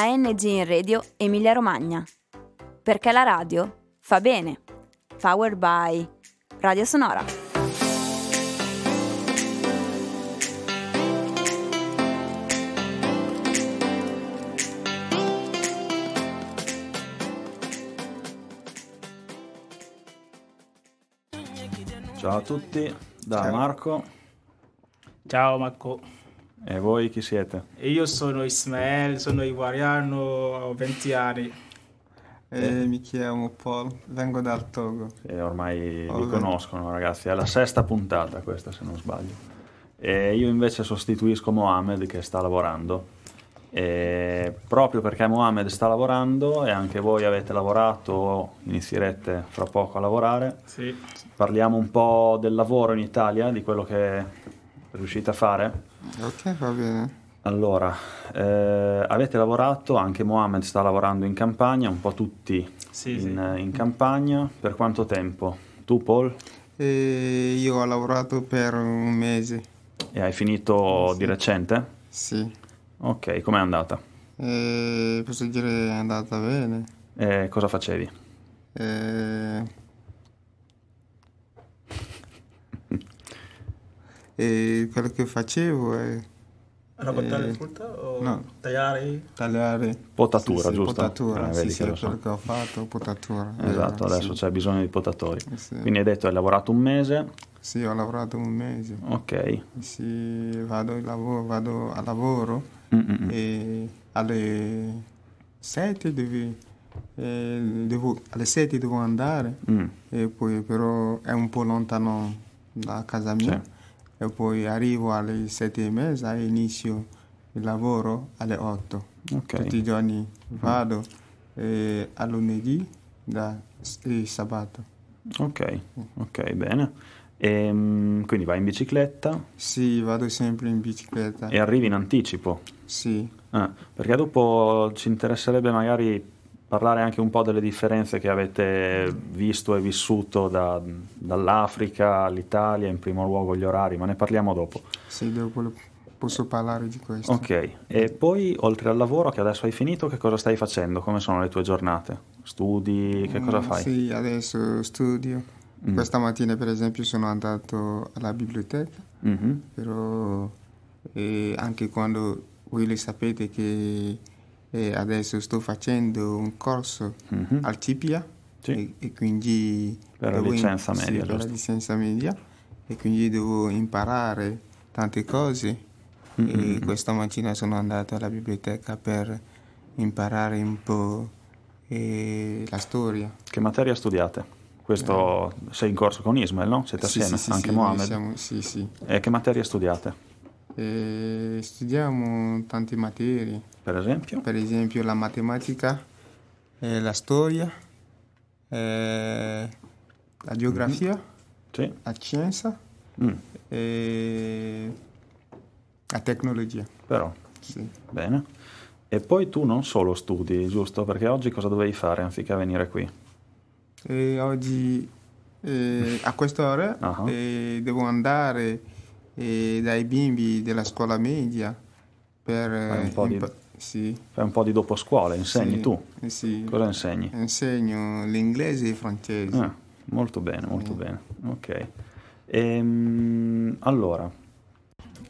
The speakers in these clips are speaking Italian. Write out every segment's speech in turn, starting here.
ANG in Radio Emilia Romagna. Perché la radio fa bene. Powered by Radio Sonora. Ciao a tutti, da. Marco. Ciao Marco, E voi chi siete? io sono Ismael, sono ivoriano, ho 20 anni. Eh, mi chiamo Paul, vengo dal Togo. Che ormai vi conoscono ragazzi, è la sesta puntata questa se non sbaglio. E io invece sostituisco Mohamed che sta lavorando. E proprio perché Mohamed sta lavorando e anche voi avete lavorato o inizierete fra poco a lavorare, Sì. parliamo un po' del lavoro in Italia, di quello che riuscite a fare. Ok, va bene. Allora, eh, avete lavorato, anche Mohamed sta lavorando in campagna, un po' tutti Sì, in, in campagna. Per quanto tempo? Tu, Paul? E io ho lavorato per un mese. E hai finito di recente? Sì. Ok, com'è andata? E posso dire è andata bene. E cosa facevi? E... e quello che facevo è Raccontare Eh, il frutta o no. tagliare? tagliare. Potatura, Sì, sì, giusto? Potatura, Eh, sì, sì, che so. quello che ho fatto, potatura. eh, Esatto, adesso sì. c'è bisogno di potatori. Sì. Quindi hai detto hai lavorato un mese? Sì, ho lavorato un mese. Ok. Sì, vado, in lavoro, vado a lavoro Mm-mm. e alle 7 devi, eh, devo, alle 7 devo andare Mm. e poi però è un po' lontano da casa mia Sì. E poi arrivo alle 7 e mezza e inizio il lavoro alle 8. Ok. Tutti i giorni vado eh, a lunedì da, e sabato. Ok, ok, bene. Ehm, quindi vai in bicicletta Sì, vado sempre in bicicletta. e arrivi in anticipo. Sì. Ah, perché dopo ci interesserebbe magari parlare anche un po' delle differenze che avete visto e vissuto da- dall'Africa all'Italia, in primo luogo gli orari, ma ne parliamo dopo. Sì, dopo lo- posso parlare di questo. Ok, e poi oltre al lavoro che adesso hai finito, che cosa stai facendo? Come sono le tue giornate? Studi? Che cosa Mm, fai? Sì, adesso studio. Mm. Questa mattina, per esempio, sono andato alla biblioteca, Mhm, però anche quando voi lo sapete che eh, adesso sto facendo un corso mhm. al CIPIA Sì. e, e quindi Per la licenza sì, media, per la giusto? licenza media e quindi devo imparare tante cose Mm-mm. e questa mattina sono andato alla biblioteca per imparare un po' eh, la storia. Che materia studiate? Questo sei in corso con Ismael, no? Siete Sì, assieme? sì, sì, anche sì, Mohamed? siamo- sì, sì. E che materie studiate? Eh, studiamo tante materie, Per esempio? per esempio la matematica, eh, la storia, eh, la geografia, Sì. la scienza Mm, e la tecnologia. però, Sì. bene. E poi tu non solo studi, giusto? Perché oggi cosa dovevi fare anziché venire qui? E oggi eh, a quest'ora eh, devo andare eh, dai bimbi della scuola media per Fai un po' di- impa- sì, Fai un po' di dopo scuola, insegni sì, tu? eh, sì. Cosa insegni? Insegno l'inglese e il francese. Ah, molto bene, molto bene. Ok. Ehm, allora,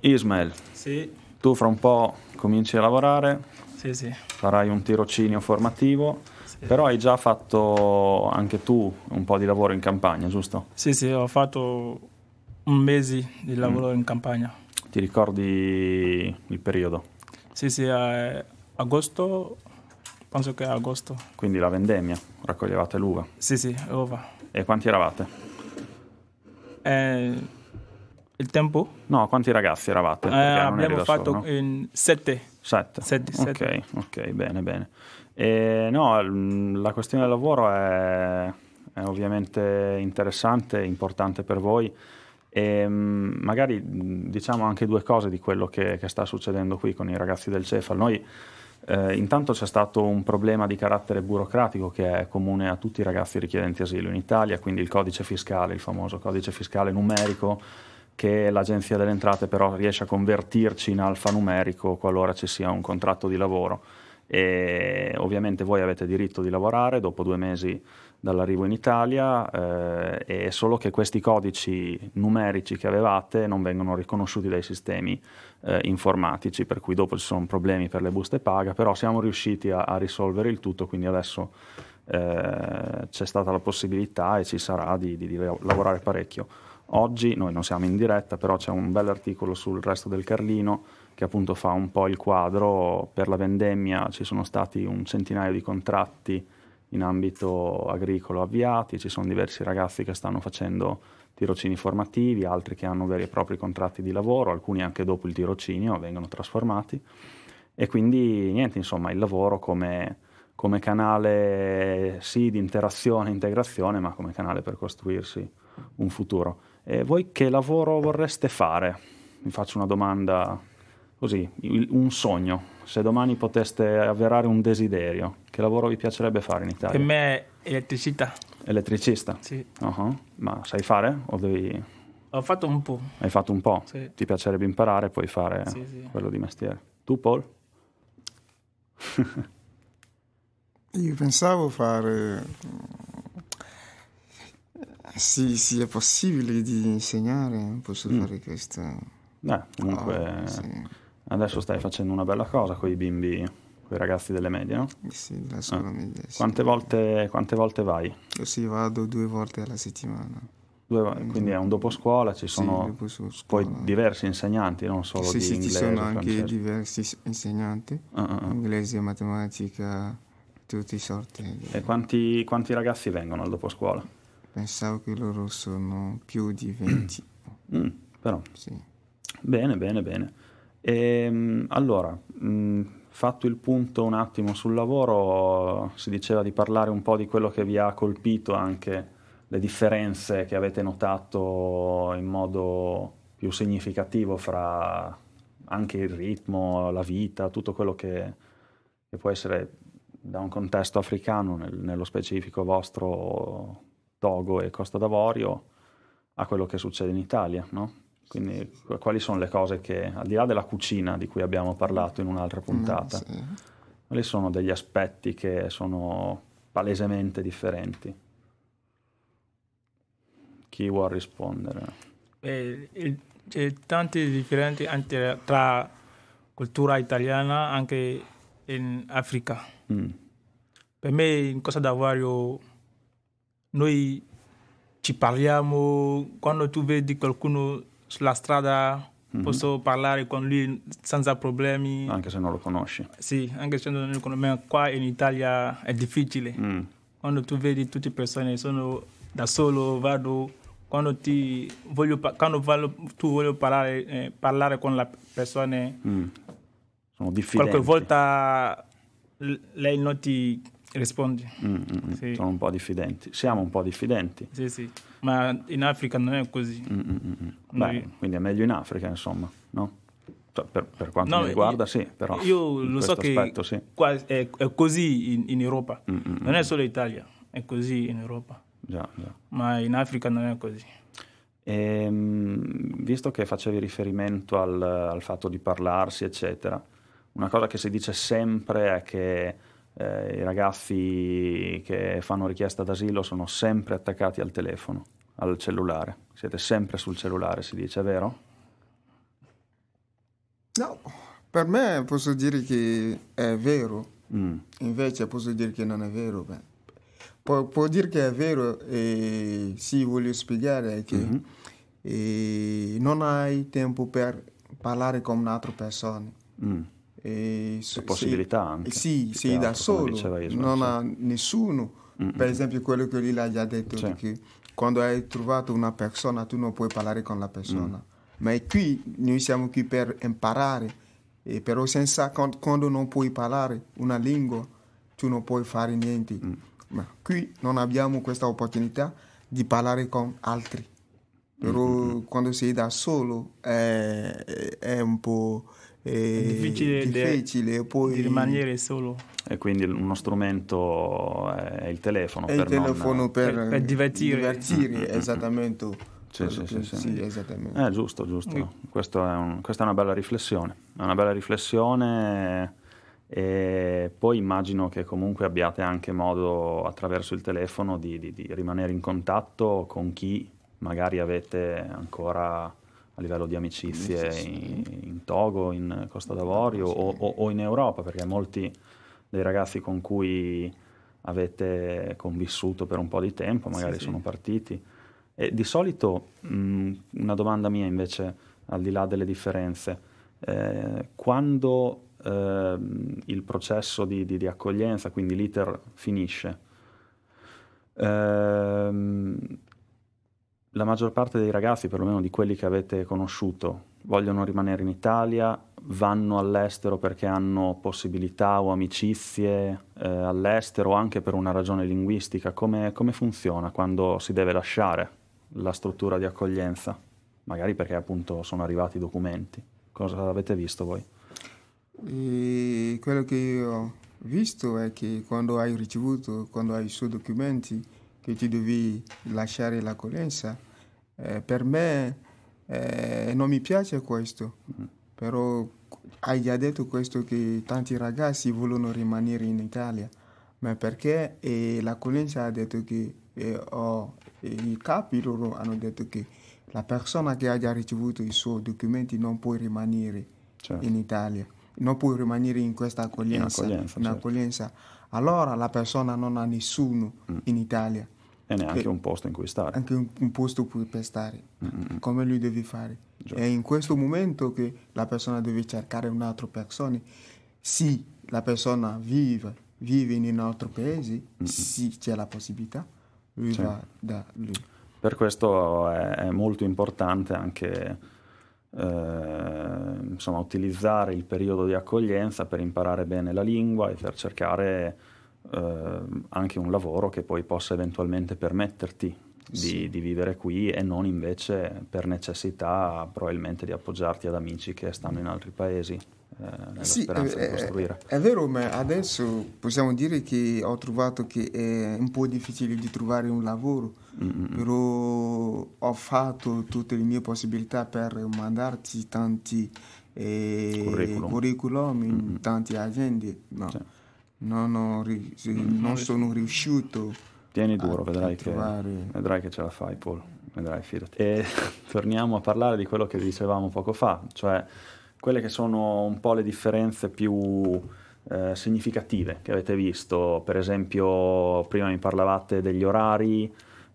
Ismael, Sì, tu fra un po' cominci a lavorare, sì, sì. farai un tirocinio formativo, Sì. però hai già fatto anche tu un po' di lavoro in campagna, giusto? Sì, sì, ho fatto un mese di lavoro in campagna. Ti ricordi il periodo? Sì, sì, eh, agosto, penso che agosto. Quindi la vendemmia, raccoglievate l'uva. Sì, sì, uova. E quanti eravate? Eh, il tempo? No, quanti ragazzi eravate? Eh, abbiamo fatto solo, no? in sette. Sette. Sette, ok, sette. ok, bene, bene. E, no, l- la questione del lavoro è, è ovviamente interessante, importante per voi e mm, magari diciamo anche due cose di quello che, che sta succedendo qui con i ragazzi del Cefal. Noi eh, intanto c'è stato un problema di carattere burocratico che è comune a tutti i ragazzi richiedenti asilo in Italia, quindi il codice fiscale, il famoso codice fiscale numerico che l'Agenzia delle Entrate però riesce a convertirci in alfanumerico qualora ci sia un contratto di lavoro E ovviamente voi avete diritto di lavorare dopo due mesi dall'arrivo in Italia, eh, è solo che questi codici numerici che avevate non vengono riconosciuti dai sistemi eh, informatici, per cui dopo ci sono problemi per le buste paga, però siamo riusciti a, a risolvere il tutto, quindi adesso eh, c'è stata la possibilità e ci sarà di, di, di lavorare parecchio. Oggi noi non siamo in diretta, però c'è un bel articolo sul resto del Carlino che appunto fa un po' il quadro. Per la vendemmia ci sono stati un centinaio di contratti in ambito agricolo avviati, ci sono diversi ragazzi che stanno facendo tirocini formativi, altri che hanno veri e propri contratti di lavoro, alcuni anche dopo il tirocinio vengono trasformati e quindi niente, insomma, il lavoro come, come canale sì di interazione e integrazione, ma come canale per costruirsi un futuro. E voi che lavoro vorreste fare? Vi faccio una domanda così, un sogno. Se domani poteste avverare un desiderio, che lavoro vi piacerebbe fare in Italia? Per me è elettricità. Elettricista? Sì. Uh-huh. Ma sai fare o devi... Ho fatto un po'. Hai fatto un po'? Sì. Ti piacerebbe imparare e poi fare Sì, sì. quello di mestiere. Tu, Paul? Io pensavo fare... Sì, sì, è possibile di insegnare, posso Mm. fare questo. Beh, comunque Ah, sì, adesso stai facendo una bella cosa con i bimbi, con i ragazzi delle medie, no? sì, la scuola media. sì. Quante volte, quante volte vai? Io sì, vado due volte alla settimana. Due quindi è un dopo scuola, ci sono sì, poi diversi insegnanti, non solo sì, di sì, ci inglese, sono anche francese. diversi s- insegnanti, ah, ah. inglese, matematica, tutti i sorti. E quanti, quanti ragazzi vengono al dopo scuola? Pensavo che loro sono più di 20. Mm, però, sì. bene, bene, bene. Ehm, allora, mh, fatto il punto un attimo sul lavoro, si diceva di parlare un po' di quello che vi ha colpito, anche le differenze che avete notato in modo più significativo fra anche il ritmo, la vita, tutto quello che, che può essere da un contesto africano, nel- nello specifico vostro Togo e Costa d'Avorio, a quello che succede in Italia, no? Quindi qu- quali sono le cose che, al di là della cucina di cui abbiamo parlato in un'altra puntata, Sì. quali sono degli aspetti che sono palesemente differenti? Chi vuol rispondere? Eh, il- c'è tante differenze anche tra cultura italiana anche in Africa. Mm, Per me in Costa d'Avorio noi ci parliamo, quando tu vedi qualcuno sulla strada Mhm. posso parlare con lui senza problemi. Anche se non lo conosci. Sì, anche se non lo conosco, qua in Italia è difficile. Mm, Quando tu vedi tutte le persone sono da solo, vado, quando, ti voglio, quando voglio- tu voglio parlare, eh, parlare con la persona, mm. Sono diffidenti. qualche volta lei non ti risponde. Mm, mm, mm. Sì. Sono un po' diffidenti. Siamo un po' diffidenti. Sì, sì. Ma in Africa non è così. Mm, mm. Beh, Noi- quindi è meglio in Africa, insomma, no? Cioè, per, per quanto No, mi riguarda, io- sì, però Io lo so che aspetto, sì. è, è così in, in Europa. Non è solo Italia, è così in Europa. Già, già. Ma in Africa non è così. Ehm, visto che facevi riferimento al, al fatto di parlarsi, eccetera, una cosa che si dice sempre è che eh, i ragazzi che fanno richiesta d'asilo sono sempre attaccati al telefono, al cellulare. Siete sempre sul cellulare, si dice, vero? No, per me posso dire che è vero, Mm, invece posso dire che non è vero. Beh, può, può dire che è vero e sì, voglio spiegare che mhm, eh, non hai tempo per parlare con un'altra persona. mm. E se- possibilità anche. Sì, più sì, che da solo, Isma, non sì. ha nessuno. Mm, Per mm. esempio quello che lui l'ha già detto, Sì. che quando hai trovato una persona tu non puoi parlare con la persona. Mm. Ma qui noi siamo qui per imparare, e però senza quando, non puoi parlare una lingua tu non puoi fare niente. Mm. Ma qui non abbiamo questa opportunità di parlare con altri. Però Mm, quando sei da solo è, è un po' eh, difficile de- difficile, poi Di rimanere solo. E quindi uno strumento è il telefono. è il per non- telefono per, per- per divertire. divertire, esattamente. Sì, sì, sì, che- sì. esattamente. Eh, giusto, giusto. Questo è un- questa è una bella riflessione. È una bella riflessione E poi immagino che comunque abbiate anche modo attraverso il telefono di, di, di rimanere in contatto con chi magari avete ancora a livello di amicizie in, in Togo, in Costa d'Avorio o, o, o, in Europa, perché molti dei ragazzi con cui avete convissuto per un po' di tempo magari sì, sono sì. partiti. E di solito, mh, una domanda mia invece, al di là delle differenze, eh, quando eh, il processo di, di, di, accoglienza, quindi l'iter finisce, ehm, la maggior parte dei ragazzi, perlomeno di quelli che avete conosciuto, vogliono rimanere in Italia, vanno all'estero perché hanno possibilità o amicizie eh, all'estero anche per una ragione linguistica. Come, come, funziona quando si deve lasciare la struttura di accoglienza? Magari perché appunto sono arrivati i documenti. Cosa avete visto voi? E quello che ho visto è che quando hai ricevuto, quando hai i suoi documenti, che ti devi lasciare l'accoglienza, eh, per me eh, non mi piace questo. Mm-hmm. Però hai già detto questo che tanti ragazzi vogliono rimanere in Italia, ma perché e l'accoglienza ha detto che oh, i capi loro hanno detto che la persona che ha già ricevuto i suoi documenti non può rimanere certo. in Italia, non può rimanere in questa accoglienza. In accoglienza, in certo. Allora la persona non ha nessuno mm. in Italia. E neanche e un posto in cui stare. Anche un, un posto per stare, mm-hmm. come lui deve fare. Già. È in questo momento che la persona deve cercare un'altra persona. Sì, la persona vive, vive in un altro paese, mm-hmm. sì, c'è la possibilità, lui sì. va da lui. Per questo è molto importante anche eh, insomma, utilizzare il periodo di accoglienza per imparare bene la lingua e per cercare eh, anche un lavoro che poi possa eventualmente permetterti di, sì. di, vivere qui e non invece per necessità probabilmente di appoggiarti ad amici che stanno in altri paesi. Eh, nella sì, speranza è, di costruire. È, è vero, ma adesso possiamo dire che ho trovato che è un po' difficile di trovare un lavoro, Mm-mm. però ho fatto tutte le mie possibilità per mandarti tanti eh, curriculum. curriculum in Mm-mm. tante aziende. No. Sì non, ho, non sono riuscito. Tieni duro, vedrai che, vedrai che, ce la fai, Paul. Vedrai, fidati. E torniamo a parlare di quello che dicevamo poco fa, cioè quelle che sono un po' le differenze più eh, significative che avete visto. Per esempio, prima mi parlavate degli orari,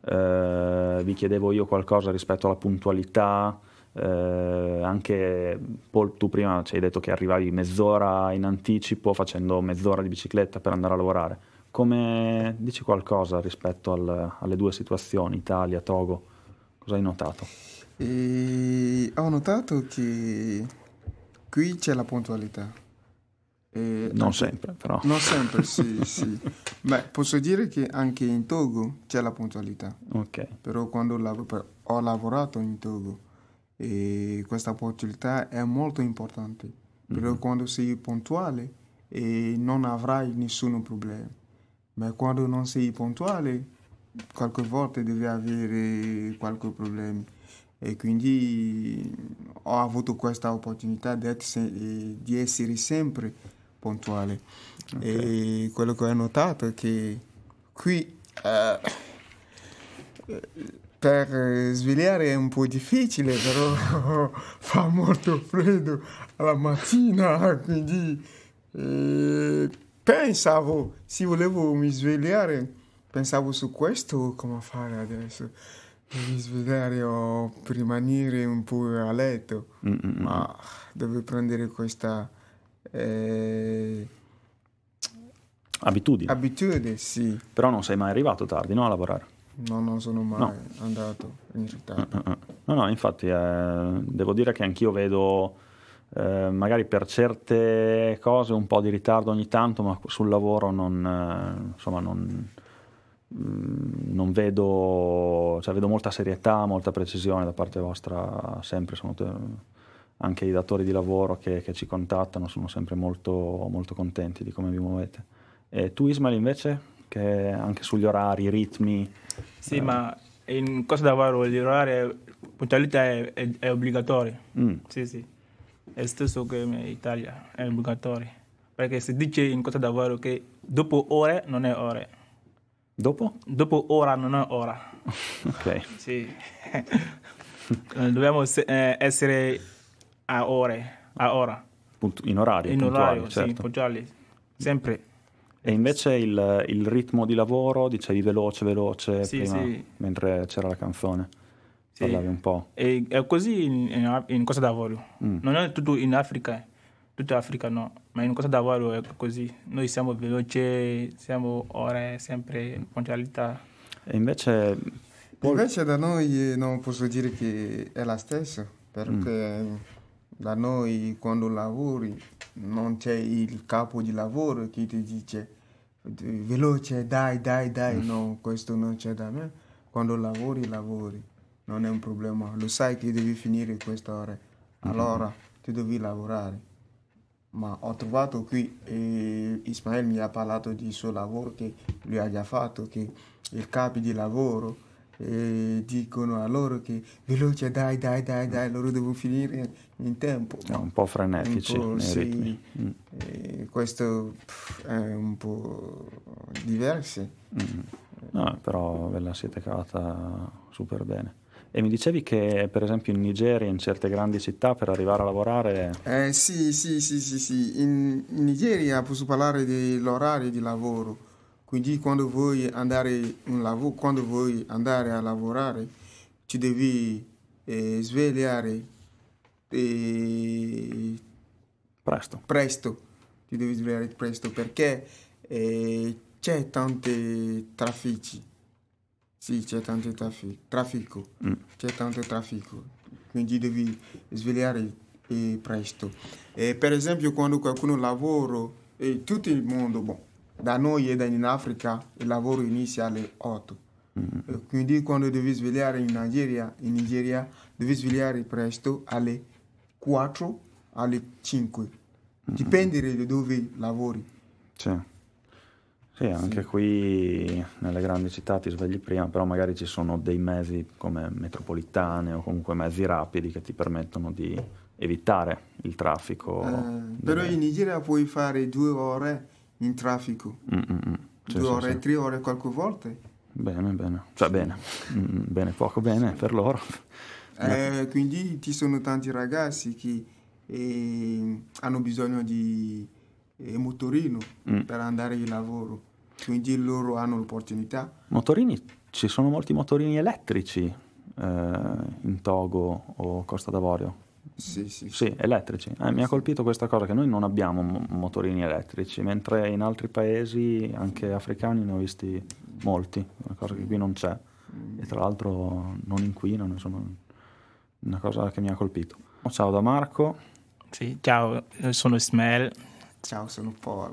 eh, vi chiedevo io qualcosa rispetto alla puntualità. Eh, anche Paul, tu prima ci hai detto che arrivavi mezz'ora in anticipo facendo mezz'ora di bicicletta per andare a lavorare. Come dici qualcosa rispetto al, alle due situazioni, Italia, Togo? Cosa hai notato? E ho notato che qui c'è la puntualità. E non sempre, però. Non sempre, sì, sì. Ma posso dire che anche in Togo c'è la puntualità. Ok. Però quando ho lavorato in Togo, questa opportunità è molto importante, mm-hmm. quando sei puntuale e non avrai nessun problema, ma quando non sei puntuale qualche volta devi avere qualche problema e quindi ho avuto questa opportunità di essere sempre puntuale okay. e quello che ho notato è che qui uh, per eh, svegliare è un po' difficile, però fa molto freddo alla mattina, quindi eh, pensavo, se volevo mi svegliare, pensavo su questo, come fare adesso, mi svegliare o per rimanere un po' a letto, Mm-mm. ma devo prendere questa... Eh, abitudine. Abitudine, sì. Però non sei mai arrivato tardi, no, a lavorare? No, non sono mai no. andato in ritardo. Uh, uh, uh. No, no, infatti eh, devo dire che anch'io vedo eh, magari per certe cose un po' di ritardo ogni tanto, ma sul lavoro non, eh, insomma, non, mm, non vedo, cioè vedo molta serietà, molta precisione da parte vostra, sempre sono anche i datori di lavoro che, che, ci contattano sono sempre molto, molto contenti di come vi muovete. E tu Ismail invece? che anche sugli orari, i ritmi. Sì, eh. ma in Costa d'Avorio l'orario puntualità è, è, è obbligatorio. Mm. Sì, sì. È lo stesso che in Italia, è obbligatorio. perché si dice in Costa d'Avorio che dopo ore non è ore. Dopo? Dopo ora non è ora. Ok. Sì. Eh, Dobbiamo eh, essere a ore, a ora, Puntu- in orario, in puntuali, orario, sì, certo. puntuali, sempre. E invece il, il ritmo di lavoro, dicevi veloce, veloce, Sì, prima, sì. mentre c'era la canzone. Sì. Parlavi un po'. E è così in, in, in Costa d'Avorio. Mm. Non è tutto in Africa, tutta Africa no, ma in Costa d'Avorio è così. Noi siamo veloci, siamo ore, sempre puntualità. E invece Invece da noi non posso dire che è la stessa, perché da noi quando lavori non c'è il capo di lavoro che ti dice veloce, dai, dai, dai, no, questo non c'è da me. Quando lavori, lavori, non è un problema. Lo sai che devi finire questa ora, allora ti devi lavorare. Ma ho trovato qui, eh, Ismael mi ha parlato di suo lavoro che lui ha già fatto, che i capi di lavoro eh, dicono a loro che veloce, dai, dai, dai, dai, loro devono finire in tempo. è un po' frenetici Un po', sì. Mm. Eh, questo pff, è un po' diverso. Mm. No, però ve la siete cavata super bene. E mi dicevi che per esempio in Nigeria, in certe grandi città, per arrivare a lavorare... Eh, sì, sì, sì, sì, sì. In, in Nigeria posso parlare dell'orario di lavoro. Quindi quando vuoi andare lavoro, quando vuoi andare a lavorare, ci devi eh, svegliare eh, Presto. presto. Ti devi svegliare presto perché eh, c'è tanti traffici. Sì, c'è tanto traffico. traffico. Mm. C'è tanto traffico. Quindi devi svegliare eh, presto. Eh, per esempio, quando qualcuno lavora, eh, tutto il mondo, boh, da noi e in Africa, il lavoro inizia alle 8. Mm. Eh, Quindi quando devi svegliare in Nigeria, in Nigeria devi svegliare presto alle 4, alle 5. Dipende da dove lavori. Sì. Sì, anche qui nelle grandi città ti svegli prima, però magari ci sono dei mezzi come metropolitane o comunque mezzi rapidi che ti permettono di evitare il traffico. Eh, però in Nigeria puoi fare due ore in traffico. Mm, mm, mm. Sì, due sì, ore, sì. tre ore qualche volta. Bene, bene. Cioè bene. Bene, poco bene per loro. Eh, quindi ci sono tanti ragazzi che eh, hanno bisogno di eh, motorino Mm. per andare in lavoro. Quindi loro hanno l'opportunità. Motorini, ci sono molti motorini elettrici eh, in Togo o Costa d'Avorio. Sì, sì, Sì, elettrici. Eh, mi ha colpito questa cosa che noi non abbiamo mo- motorini elettrici, mentre in altri paesi, anche africani, ne ho visti molti, una cosa che qui non c'è. E tra l'altro non inquinano, insomma, una cosa che mi ha colpito. Ciao da Marco. Sì, ciao, sono Ismael. Ciao, sono Paul.